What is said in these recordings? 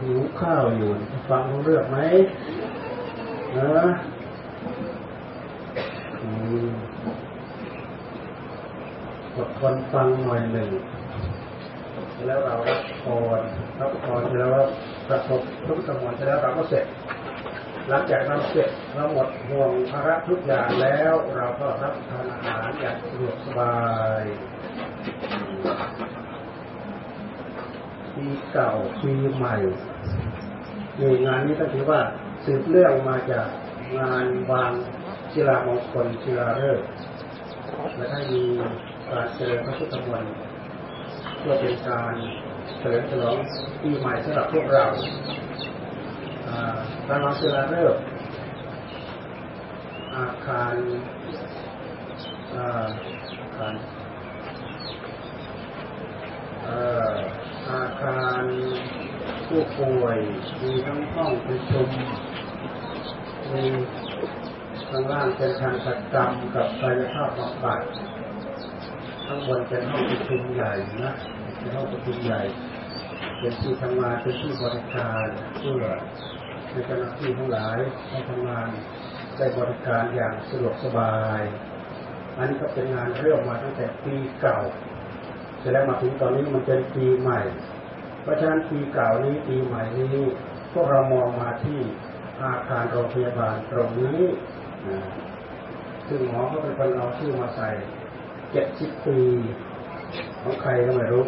หิวข้าวอยู่ ฟังรู้เรื่องไหมนะอดทนฟังหน่อยหนึ่ง แล้วเรารับพรรับพรแล้วประสบทุกสมุนแล้วเราก็เสร็จ หลังจากเราเสร็จเราหมดห่วงภาระทุกอย่างแล้ว เราก็รับทานอาหารอย่างสะดวกสบาย ปีเก่าปีใหม่ในงานนี้ก็ถือว่าสืบเรื่องมาจากงานวางศิลามงคลศิลาฤกษ์และได้มีการเจริญพระพุทธมนต์เพื่อเป็นการเฉลิมฉลองปีใหม่สำหรับพวกเราการวางศิลาฤกษ์อาคารอาคารอ อาคารผู้ป่วยมีทั้งห้องประชุมมีข้างล่างเป็นทางจัดกรรมกับกายภาพบำบัดข้างบนเป็นห้องประชุมใหญ่นะเป็นห้องประชุมใหญ่ เป็นที่ทำงานเป็นที่บริการเพื่อในเจ้าหน้าที่ทั้งหลายให้ทำงานได้บริการอย่างสะดวกสบาย อันนี้ก็เป็นงานเริ่มมาตั้งแต่ปีเก่า เสร็จแล้วมาถึงตอนนี้มันเป็นปีใหม่ เพราะฉะนั้นปีเก่านี้ปีใหม่นี้พวกเรามองมาที่อาคารโรงพยาบาลตรงนี้ซึ่งหมอเขาเป็นคนเอาชื่อมาใส่เจ็ดสิบปี ของใครก็ไม่รู้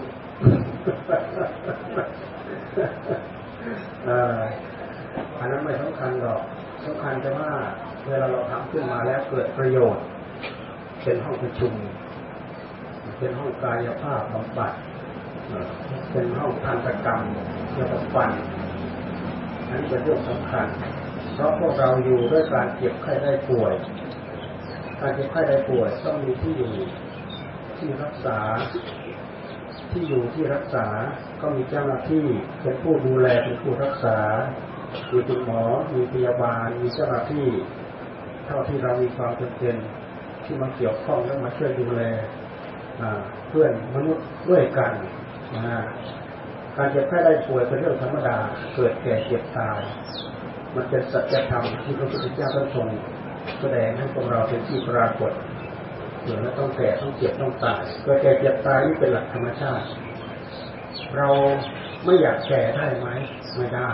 อันนั้นไม่สำคัญหรอกสำคัญแต่ว่าเวลาเราทำขึ้นมาแล้วเกิดประโยชน์ เป็นห้องประชุม เป็นห้องกายภาพบำบัดเป็นห้องทันตกรรมเกี่ยวกับฟันอันนี้เป็นเรื่องสำคัญ เพราะพวกเราอยู่ด้วยการเจ็บไข้ได้ป่วย การเจ็บไข้ได้ป่วยต้องมีที่อยู่ที่รักษา ที่อยู่ที่รักษา ก็มีเจ้าหน้าที่เป็นผู้ดูแลเป็นผู้รักษา มีคุณหมอ มีพยาบาล มีเจ้าหน้าที่ เท่าที่เรามีความจำเป็นที่มาเกี่ยวข้องแล้วมาช่วยดูแล เพื่อนมนุษย์ด้วยกันการเจ็บไข้ได้ป่วยเป็นเรื่องธรรมดา เกิดแก่เจ็บตาย มันเป็นสัจธรรมที่พระพุทธเจ้าท่านทรงแสดงให้พวกเราเป็นที่ปรากฏเดี๋ยวต้องแก่ต้องเจ็บต้องตายเกิดแก่เจ็บตายนี่เป็นหลักธรรมชาติ เราไม่อยากแก่ได้ไหมไม่ได้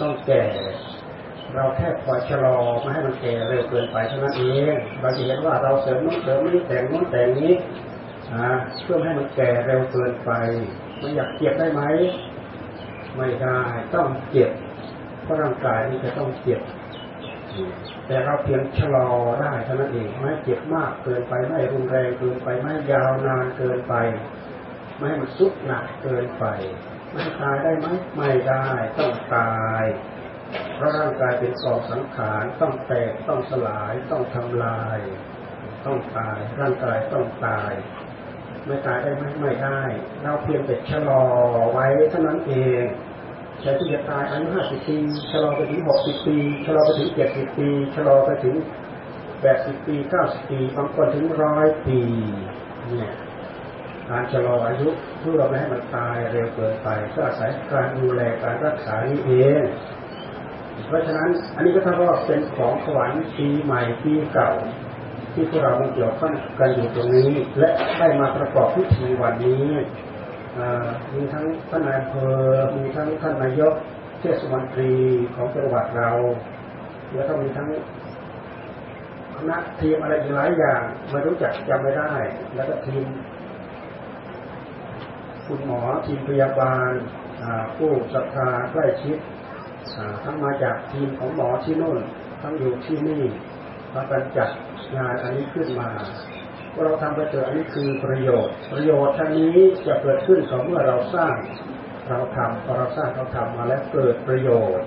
ต้องแก่ เราแค่คอยชะลอไม่ให้มันแก่เร็วเกินไปเท่านั้นเองเราจะเห็นว่าเราเสริมนู้นเสริมนี้แต่งนู้นแต่งนี้ เพื่อให้มันแก่เร็วเกินไป มันอยากเจ็บได้ไหม ไม่ได้ต้องเจ็บเพราะร่างกายนี่จะต้องเจ็บแต่เราเพียงชะลอได้เท่านั้นเองไม่เจ็บมากเกินไปไม่รุนแรงเกินไปไม่ยาวนานเกินไป ไม่มันสุดหนักเกินไป ไม่ตายได้ไหมไม่ได้ต้องตายเพราะร่างกายเป็นกองสังขารต้องแตกต้องสลายต้องทำลาย ต้องตายร่างกายต้องตาย ไม่ตายได้ไหมไม่ได้ เราเพียงแต่ชะลอไว้เท่านั้นเองใช้ที่จะตายอายุห้าสิบปีชะลอไปถึงหกสิบปีชะลอไปถึงเจ็ดสิบปีชะลอไปถึงแปดสิบปีเก้าสิบปีบางคนถึงร้อยปี เนี่ยการชะลออายุเพื่อไม่ให้มันตายเร็วเกินไปก็อาศัยการดูแลการรักษานี้เอง เพราะฉะนั้นอันนี้ก็ถ้าว่าเป็นของขวัญปีใหม่ปีเก่า ที่พวกเรามาเกี่ยวข้องกันอยู่ตรงนี้ และได้มาประกอบพิธีวันนี้มีทั้งท่านนายอำเภอมีทั้งท่านนายกเทศมนตรีของจังหวัดเรา แล้วก็มีทั้งคณะทีมอะไรหลายอย่างไม่รู้จักจำไม่ได้ แล้วก็ทีมคุณหมอทีมพยาบาลผู้ศรัทธาใกล้ชิดทั้งมาจากทีมของหมอที่นู่น ทั้งอยู่ที่นี่มากันจัด งานอันนี้ขึ้นมาเราทำไปเถอะอันนี้คือประโยชน์ ประโยชน์ทั้งนี้จะเกิดขึ้นต่อเมื่อเราสร้างเราทำพอเราสร้างเราทำมาแล้วเกิดประโยชน์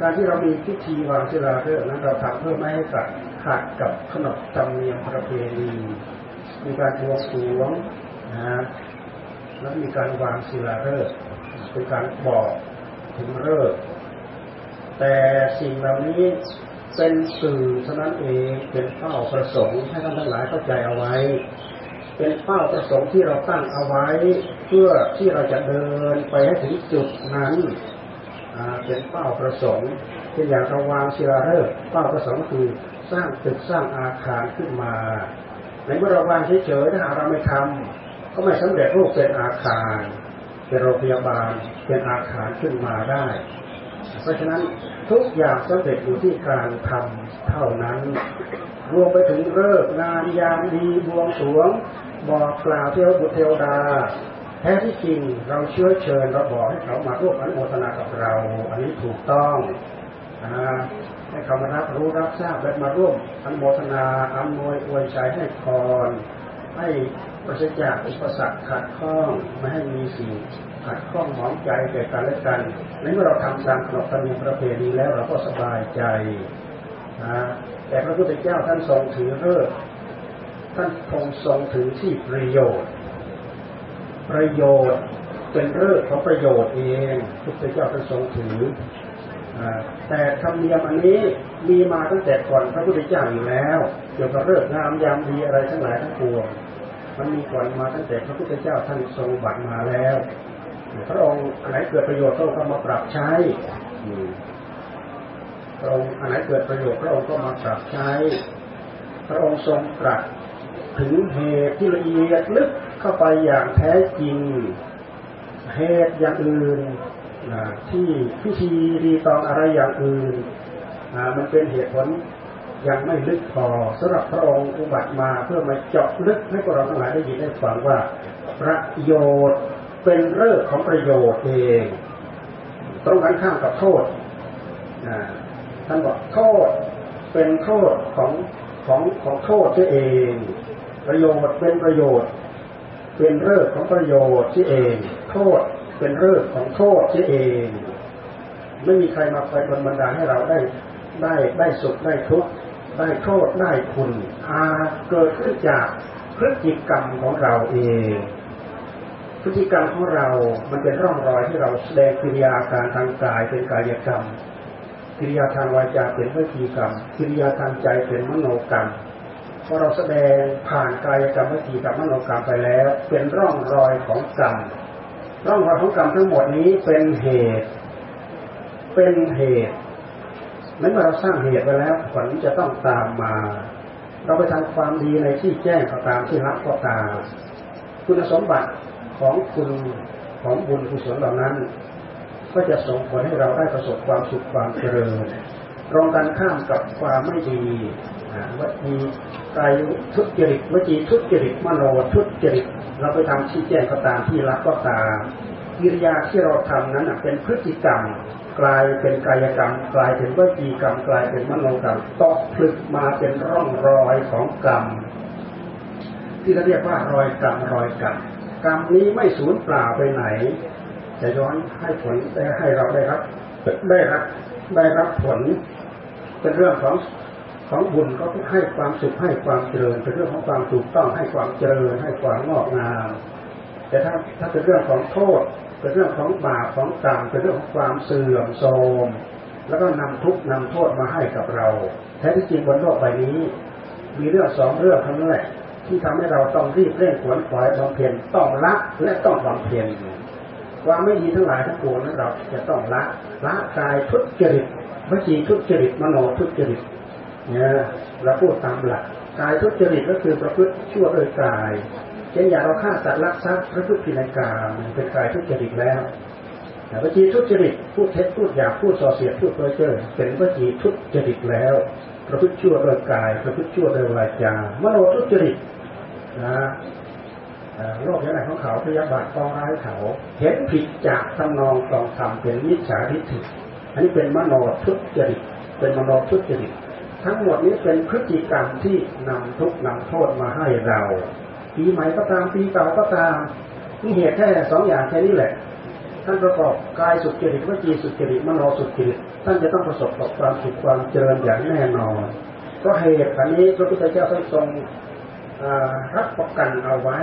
การที่เรามีพิธีวางศิลาฤกษ์นั้นเราทำเพื่อไม่ให้กัดขัดกับขนบธรรมเนียมประเพณีมีการทวงสวงนะแล้วมีการวางศิลาฤกษ์เป็นการบอกถึงเลิกแต่สิ่งเหล่านี้ เป็นสื่อเท่านั้นเองเป็นเป้าประสงค์ให้ท่านทั้งหลายเข้าใจเอาไว้ เป็นเป้าประสงค์ที่เราตั้งเอาไว้ เพื่อที่เราจะเดินไปให้ถึงจุดนั้นเป็นเป้าประสงค์เช่นอย่างเราวางศิลาฤกษ์เป้าประสงค์คือสร้างตึกสร้างอาคารขึ้นมาในเมื่อเราวางเฉยๆถ้าเราไม่ทำก็ไม่สำเร็จรูปเป็นอาคารเป็นโรงพยาบาลเป็นอาคารขึ้นมาได้ เพราะฉะนั้น ทุกอย่างสำเร็จอยู่ที่การทำเท่านั้น รวมไปถึงเลิกงานยามดีบวงสรวง บอกกล่าวเทวบุตรเทวดา แท้ที่จริงเราเชื้อเชิญเราบอกให้เขามาร่วมอนุโมทนากับเรา อันนี้ถูกต้องให้เขามารับรู้รับทราบและมาร่วมอนุโมทนาอำนวยอวยชัยให้พรให้ ประสิทธิจากอุปสรรคขัดข้องไม่ให้มีสิ่งขัดข้องหมองใจแก่กันและกันในเมื่อเราทำตามขนบธรรมเนียมประเพณีแล้วเราก็สบายใจนะแต่พระพุทธเจ้าท่านทรงถือเลิกท่านคงทรงถือที่ประโยชน์ ประโยชน์เป็นเรื่องของประโยชน์เองพุทธเจ้าท่านทรงถือแต่ธรรมเนียมอันนี้มีมาตั้งแต่ก่อนพระพุทธเจ้าอยู่แล้วเกี่ยวกับเรื่องงามยามดีอะไรทั้งหลายทั้งปวง มันมีก่อนมาตั้งแต่พระพุทธเจ้าท่านทรงบัตรมาแล้ว พระองค์อันไหนเกิดประโยชน์พระองค์ก็มาปรับใช้พระองค์อันไหนเกิดประโยชน์พระองค์ก็มาปรับใช้ พระองค์ทรงตรัสถึงเหตุที่ละเอียดลึกเข้าไปอย่างแท้จริง เหตุอย่างอื่นที่พิธีดีตองอะไรอย่างอื่นมันเป็นเหตุผล ยังไม่ลึกพอสำหรับพระองค์อุบัติมาเพื่อมาเจาะลึกให้พวกเราทั้งหลายได้ยินได้ฟังว่า ประโยชน์เป็นเรื่องของประโยชน์เองตรงกันข้ามกับโทษท่านบอกโทษเป็นโทษของของของโทษที่เอง ประโยชน์เป็นประโยชน์ เป็นเรื่องของประโยชน์ที่เอง โทษเป็นเรื่องของโทษที่เอง ไม่มีใครมาคอยบันดาลให้เราได้ได้ได้สุขได้ทุกข์ ได้โทษได้คุณอาเกิดขึ้นจากพฤติกรรมของเราเอง พฤติกรรมของเรา มันเป็นร่องรอยที่เราแสดงกิริยาการทางกายเป็นกายกรรม กิริยาทางวาจาเป็นวิธีกรรม กิริยาทางใจเป็นมโนกรรมพอเราแสดงผ่านกายกรรมวิธีกรรมมโนกรรมไปแล้ว เป็นร่องรอยของกรรม ร่องรอยของกรรมทั้งหมดนี้เป็นเหตุ เป็นเหตุ นั้นเมื่อเราสร้างเหตุไว้แล้วผลจะต้องตามมา เราไปทำความดีในที่แจ้งก็ตามที่รับก็ตาม คุณสมบัติของคุณของบุญกุศลเหล่านั้น ก็จะส่งผลให้เราได้ประสบความสุขความเจริญตรงกันข้ามกับความไม่ดีวัจีกายทุจริตวจีทุจริตมโนทุจริตเราไปทำที่แจ้งก็ตามที่รับก็ตามกิริยาที่เราทำนั้นเป็นพฤติกรรม กลายเป็นกายกรรม กลายเป็นวิจีกรรม กลายเป็นมโนกรรมตกผลึกมาเป็นร่องรอยของกรรม ที่เราเรียกว่ารอยกรรมรอยกรรมกรรมนี้ไม่สูญเปล่าไปไหน จะย้อนให้ผลได้ให้เราได้รับได้รับได้รับผล เป็นเรื่องของของบุญก็ให้ความสุขให้ความเจริญ เป็นเรื่องของความถูกต้องให้ความเจริญให้ความงอกงามแต่ถ้าถ้าเป็นเรื่องของโทษ เป็นเรื่องของบาปของกรรมเป็นเรื่องของความเสื่อมโทรมแล้วก็นำทุกข์นำโทษมาให้กับเราแท้ที่จริงบนโลกใบนี้ มีเรื่องสองเรื่องทั้งนั้นแหละที่ทำให้เราต้องรีบเร่งขวนขวายบำเพ็ญต้องละและต้องบำเพ็ญความไม่ดีทั้งหลายทั้งปวงนั้นเราจะต้องละละกายทุจริตวจีทุจริตมโนทุจริตเนี่ยเราพูดตามหลักกายทุจริตก็คือประพฤติชั่วโดยกาย เช่นอย่างเราฆ่าสัตว์ลักทรัพย์พระพุทธินกาเป็นกายทุจริตแล้วแต่วจีทุจริตพูดเท็จพูดหยาบพูดส่อเสียดพูดเพ้อเจ้อเป็นวจีทุจริตแล้วประพฤติชั่วโดยกายประพฤติชั่วโดยวาจามโนทุจริตนะโลกยังไงของเขาพยาบาทกองร้ายเขาเห็นผิดจากทำนองกองธรรมเป็นมิจฉาทิฏฐิอันนี้เป็นมโนทุจริตเป็นมโนทุจริตทั้งหมดนี้เป็นพฤติกรรมที่นำทุกนำโทษมาให้เรา ปีใหม่ก็ตามปีเก่าก็ตามนี่เหตุแค่สองอย่างแค่นี้แหละ ท่านประกอบกายสุจริตวิจีสุจริตมโนสุจริตท่านจะต้องประสบกับความสุขความเจริญอย่างแน่นอนเพราะเหตุอันนี้พระพุทธเจ้าท่านทรงรับประกันเอาไว้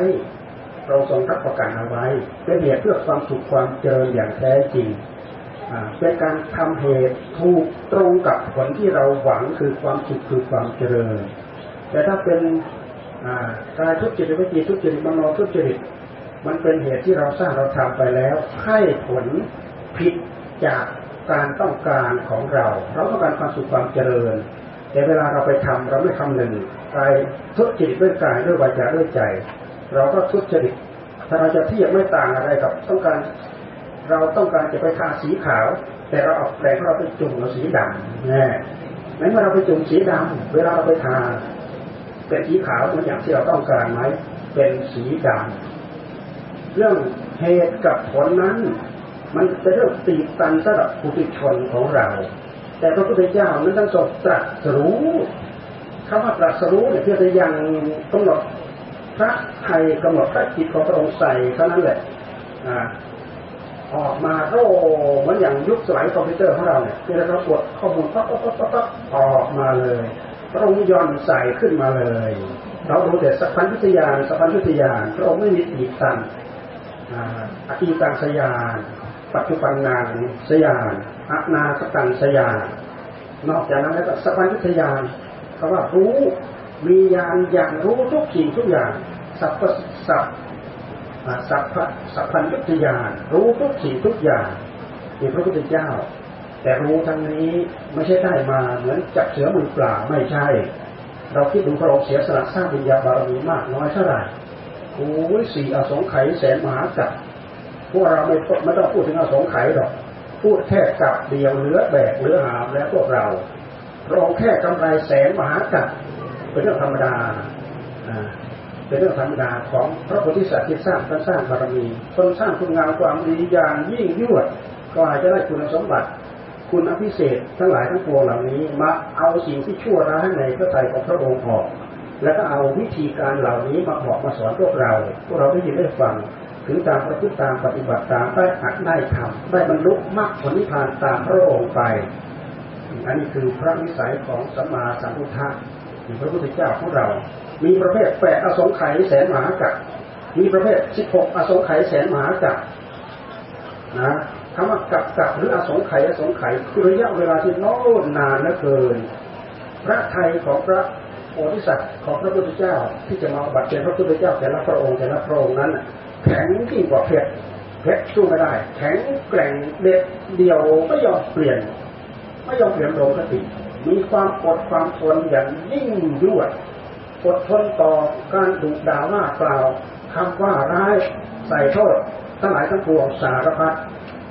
เราทรงรับประกันเอาไว้ เป็นเหตุเพื่อความสุขความเจริญอย่างแท้จริงเป็นการทำเหตุถูกตรงกับผลที่เราหวังคือความสุขคือความเจริญ แต่ถ้าเป็น กายทุจริตวิจีทุจริตมโนทุจริตมันเป็นเหตุที่เราสร้างเราทำไปแล้ว ให้ผลผิดจากการต้องการของเรา เราต้องการความสุขความเจริญ แต่เวลาเราไปทำเราไม่คำนึงกายทุจริตด้วยกายด้วยวาจาด้วยใจ เราก็ทุจริตถ้าเราจะเทียบไม่ต่างอะไรกับต้องการเราต้องการจะไปทาสีขาว แต่เราเอาแปลงเราไปจุ่มเอาสีดำแน่ไหนเมื่อเราไปจุ่มสีดำเวลาเราไปทา เป็นสีขาวเหมือนอย่างที่เราต้องการไหมเป็นสีดำเรื่องเหตุกับผลนั้น มันเป็นเรื่องตีตันสำหรับปุถุชนของเรา แต่พระพุทธเจ้านั้นท่านทรงตรัสรู้คำว่าตรัสรู้เนี่ยเพื่อจะยังกำหนดพระไทยกำหนดพระจิตของพระองค์ใส่เท่านั้นแหละออกมาโอ้เหมือนอย่างยุคสมัยคอมพิวเตอร์ของเราเนี่ยที่เรากดข้อมูลปั๊บปั๊บปั๊บปั๊บออกมาเลย พระองค์ย่อนใส่ขึ้นมาเลย เราดูแต่สัพพัญญุตยานสัพพัญญุตยานพระองค์ไม่มีอีกตันอธิตังสยาน ปัจจุบันนางสยานอนาคตังสยาน นอกจากนั้นแล้วก็สัพพัญญุตยานคำว่ารู้มียานอย่างรู้ทุกสิ่งทุกอย่าง สัพสัพสัพพสัพพัญญุตยานรู้ทุกสิ่งทุกอย่างมีพระพุทธเจ้า แต่รู้ทั้งนี้ไม่ใช่ได้มาเหมือนจับเสือมือเปล่าไม่ใช่ เราคิดดูพระองค์เสียสละสร้างวิญญาบารมีมากน้อยเท่าไหร่โอ้ยสี่อสงไขยแสนมหากัปพวกเราไม่ไม่ต้องพูดถึงอสงไขยหรอก พูดแค่กับเดียวเหลือแบกเหลือหามแล้วพวกเราพระองค์แค่กำไรแสนมหากัปเป็นเรื่องธรรมดาเป็นเรื่องธรรมดาของพระโพธิสัตว์ที่สร้างท่านสร้างบารมีคนสร้างคุณงามความดีอย่างยิ่งยวดก็อาจจะได้คุณสมบัติ คุณอภิเศษทั้งหลายทั้งปวงเหล่านี้มาเอาสิ่งที่ชั่วร้ายในพระทัยของพระองค์ออก แล้วก็เอาวิธีการเหล่านี้มาบอกมาสอนพวกเรา พวกเราได้ยินได้ฟังถึงตามประพฤติตามปฏิบัติตามได้อัดได้ทำได้บรรลุมรรคผลนิพพานตามพระองค์ไปอันนี้คือพระนิสัยของสัมมาสัมพุทธะพระพุทธเจ้าของเรา มีประเภทแปดอสงไขยแสนมหากัปมีประเภทสิบหกอสงไขยแสนมหากัปนะ คำว่ากับกับหรืออสงไขยอสงไขยคือระยะเวลาที่น้นนานนักเกิน พระไทยของพระโพธิสัตว์ของพระพุทธเจ้า ที่จะมาบัติเป็นพระพุทธเจ้าแต่ละพระองค์แต่ละพระองค์นั้นแข็งยิ่งกว่าเพชรเพชรสู้ไม่ได้ แข็งแกร่งเด็ดเดียวไม่ยอมเปลี่ยน ไม่ยอมเปลี่ยนโลกติมีความอดความทนอย่างยิ่งยวดอดทนต่อการดุด่าว่าเปล่าวคำว่าร้ายใส่โทษทั้งหลายทั้งปวงสารพัด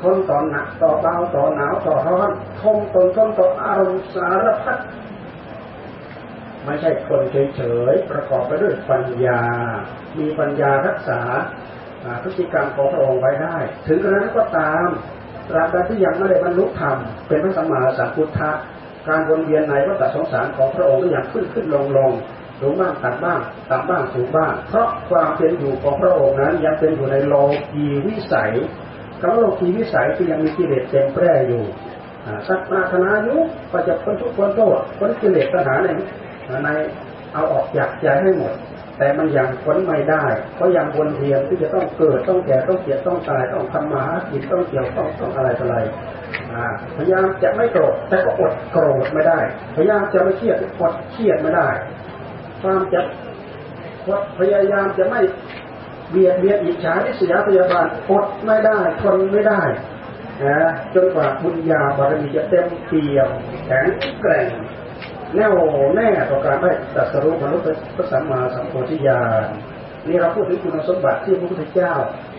ทนต่อหนักต่อเบาต่อหนาวต่อร้อนทนตนทนต่ออารมณ์สารพัดไม่ใช่คนเฉยๆประกอบไปด้วยปัญญา มีปัญญารักษาพฤติกรรมของพระองค์ไว้ได้ ถึงกระนั้นก็ตามตราบใดที่ยังไม่ได้บรรลุธรรมเป็นพระสัมมาสัมพุทธะการวนเวียนในวัฏสงสารของพระองค์ก็ยังขึ้นขึ้นลงลงสูงบ้างต่ำบ้างต่ำบ้างสูงบ้าง เพราะความเป็นอยู่ของพระองค์นั้นยังเป็นอยู่ในโลกีวิสัย คำว่าโลกีวิสัยที่ยังมีกิเลสเต็มแปร่อยู่สักนาธนายุก็จะพ้นทุกข์พ้นโทษพ้นกิเลสตัณหาในในเอาออกจากใจให้หมด แต่มันยังพ้นไม่ได้เพราะยังวนเวียนที่จะต้องเกิดต้องแก่ต้องเจ็บต้องตายต้องทำมาหากินต้องเกี่ยวต้องต้องอะไรอะไรพยายามจะไม่โกรธแต่ก็อดโกรธไม่ได้พยายามจะไม่เครียดอดเครียดไม่ได้ความจะพยายามจะไม่ เบียดเบียนอิจฉาทิษยาพยาบาลอดไม่ได้ทนไม่ได้นะจนกว่าบุญญาบารมีจะเต็มเปี่ยมแข็งแกร่งแน่วแน่ต่อการได้ตัดสรุปมนุษย์พระสัมมาสัมโพธิญาณนี่เราพูดถึงคุณสมบัติที่พระพุทธเจ้า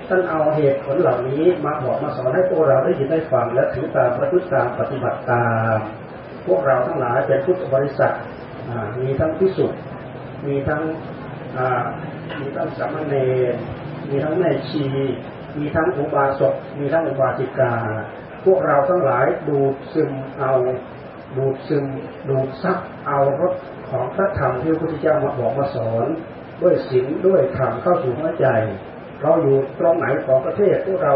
ท่านเอาเหตุผลเหล่านี้มาบอกมาสอนให้พวกเราได้ยินได้ฟังและถือตามประพฤติตามปฏิบัติตาม พวกเราทั้งหลายเป็นพุทธบริษัทมีทั้งพิสุทธิ์มีทั้ง มีทั้งสามเณรมีทั้งแม่ชี มีทั้งอุบาสกมีทั้งอุบาสิกา พวกเราทั้งหลายดูดซึมเอาดูดซึมดูดซับเอารสของพระธรรมที่พระพุทธเจ้ามาบอกมาสอน ด้วยศีลด้วยธรรมเข้าสู่หัวใจ เราอยู่ตรงไหนของประเทศพวกเรา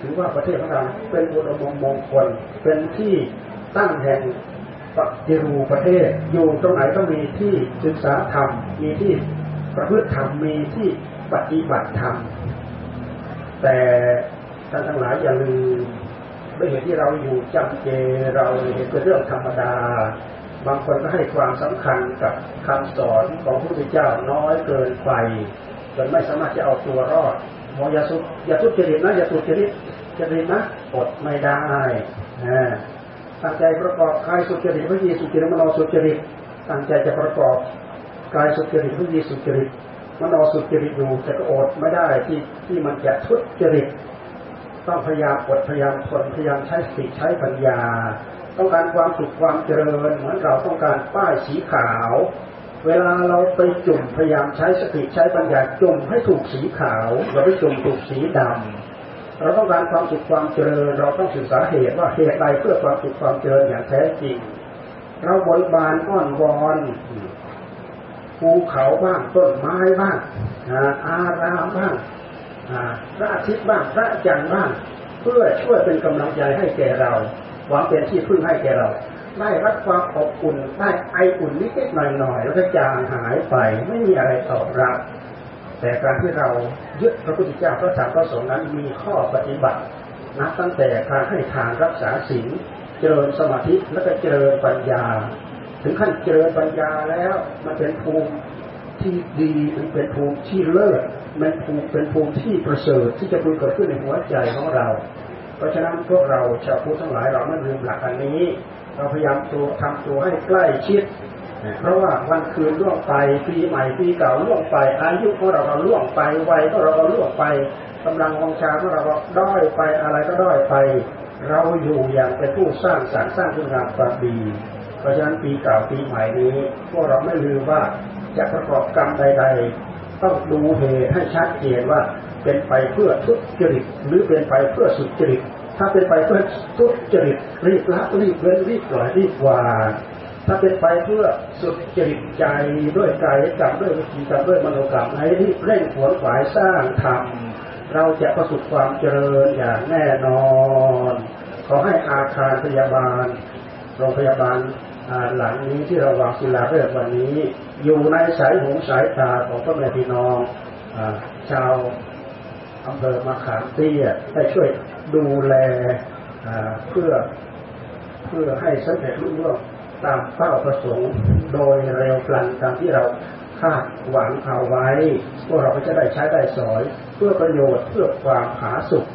ถือว่าประเทศของเราเป็นบุญมงมงคลเป็นที่ตั้งแห่งปฏิรูประเทศอยู่ตรงไหนก็มีที่ศึกษาธรรมมีที่ ประพฤติธรรมมีที่ปฏิบัติธรรมแต่ท่านทั้งหลายอย่าลืมด้วยเหตุที่เราอยู่จำเจเราเห็นเป็นเรื่องธรรมดา บางคนก็ให้ความสำคัญกับคำสอนของพระพุทธเจ้าน้อยเกินไปจนไม่สามารถจะเอาตัวรอดมอยาสุอย่าทุจริตนะอย่าสุจริตจริตนะอดไม่ได้ตั้งใจประกอบกายสุจริตวิญญสุจริตมโนสุจริตตั้งใจจะประกอบ กายสุจริตวิญญสุจริตมโนอสุจริตอยู่แต่ก็อดไม่ได้ที่ที่มันจะทุจริตต้องพยายามอดพยายามทนพยายามใช้สติใช้ปัญญา ต้องการความสุขความเจริญ เหมือนเราต้องการป้ายสีขาว เวลาเราไปจุ่มพยายามใช้สติใช้ปัญญาจุ่มให้ถูกสีขาวเราไปจุ่มถูกสีดำเราต้องการความสุขความเจริญ เราต้องศึกษาเหตุว่าเหตุใดเพื่อความสุขความเจริญอย่างแท้จริง เราบริบาลอ้อนวอน ภูเขาบ้างต้นไม้บ้างอารามบ้างพระอาทิตย์บ้างพระจันทร์บ้าง เพื่อช่วยเป็นกำลังใจให้แก่เราหวังเป็นที่พึ่งให้แก่เรา ได้รับความอบอุ่นได้ไออุ่นนิดๆหน่อยๆแล้วก็จางหายไปไม่มีอะไรตอบรับ แต่การที่เรายึดพระพุทธเจ้าพระธรรมพระสงฆ์นั้นมีข้อปฏิบัตินับตั้งแต่การให้ทานรักษาศีลเจริญสมาธิแล้วก็เจริญปัญญา ถึงขั้นเจริญปัญญาแล้ว มันเป็นภูมิที่ดีมันเป็นภูมิที่เลิศมันภูมิเป็นภูมิที่ประเสริฐที่จะพึงเกิดขึ้นในหัวใจของเรา เพราะฉะนั้นพวกเราชาวพุทธทั้งหลายเราไม่ลืมหลักอันนี้ เราพยายามตัวทำตัวให้ใกล้ชิด เพราะว่าวันคืนล่วงไปปีใหม่ปีเก่าล่วงไป อายุของเราเราล่วงไปวัยของเราเราล่วงไปกำลังวังชาของเราเราด้อยไปอะไรก็ด้อยไป เราอยู่อย่างเป็นผู้สร้างสรรค์สร้างคุณงามความดี ราะฉะนั้นปีเก่าปีใหม่นี้พวกเราไม่ลืมว่าจะประกอบกรรมใด ๆ ต้องดูเหตุให้ชัดเจนว่าเป็นไปเพื่อทุจริตหรือเป็นไปเพื่อสุจริต ถ้าเป็นไปเพื่อทุจริตรีบละรีบเว้นรีบปล่อยรีบวางถ้าเป็นไปเพื่อสุจริตใจด้วยกายกรรมด้วยวิจีกรรมด้วยมโนกรรมให้รีบเร่งขวนขวายสร้างธรรมเราจะประสบความเจริญอย่างแน่นอน ขอให้อาคารพยาบาลโรงพยาบาล หลังนี้ที่เราวางศิลาฤกษ์วันนี้ อยู่ในสายหูสายตาของพ่อแม่พี่น้องชาวอำเภอมาขามเตี้ยได้ช่วยดูแลเพื่อเพื่อให้สำเร็จรุ่งเรืองตามเป้าประสงค์โดยเร็วพลันตามที่เราคาดหวังเอาไว้ พวกเราก็จะได้ใช้ได้สอย เพื่อประโยชน์เพื่อความผาสุข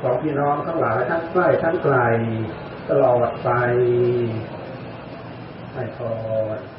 ของพี่น้องทั้งหลายทั้งใกล้ทั้งไกลตลอดไป ให้พร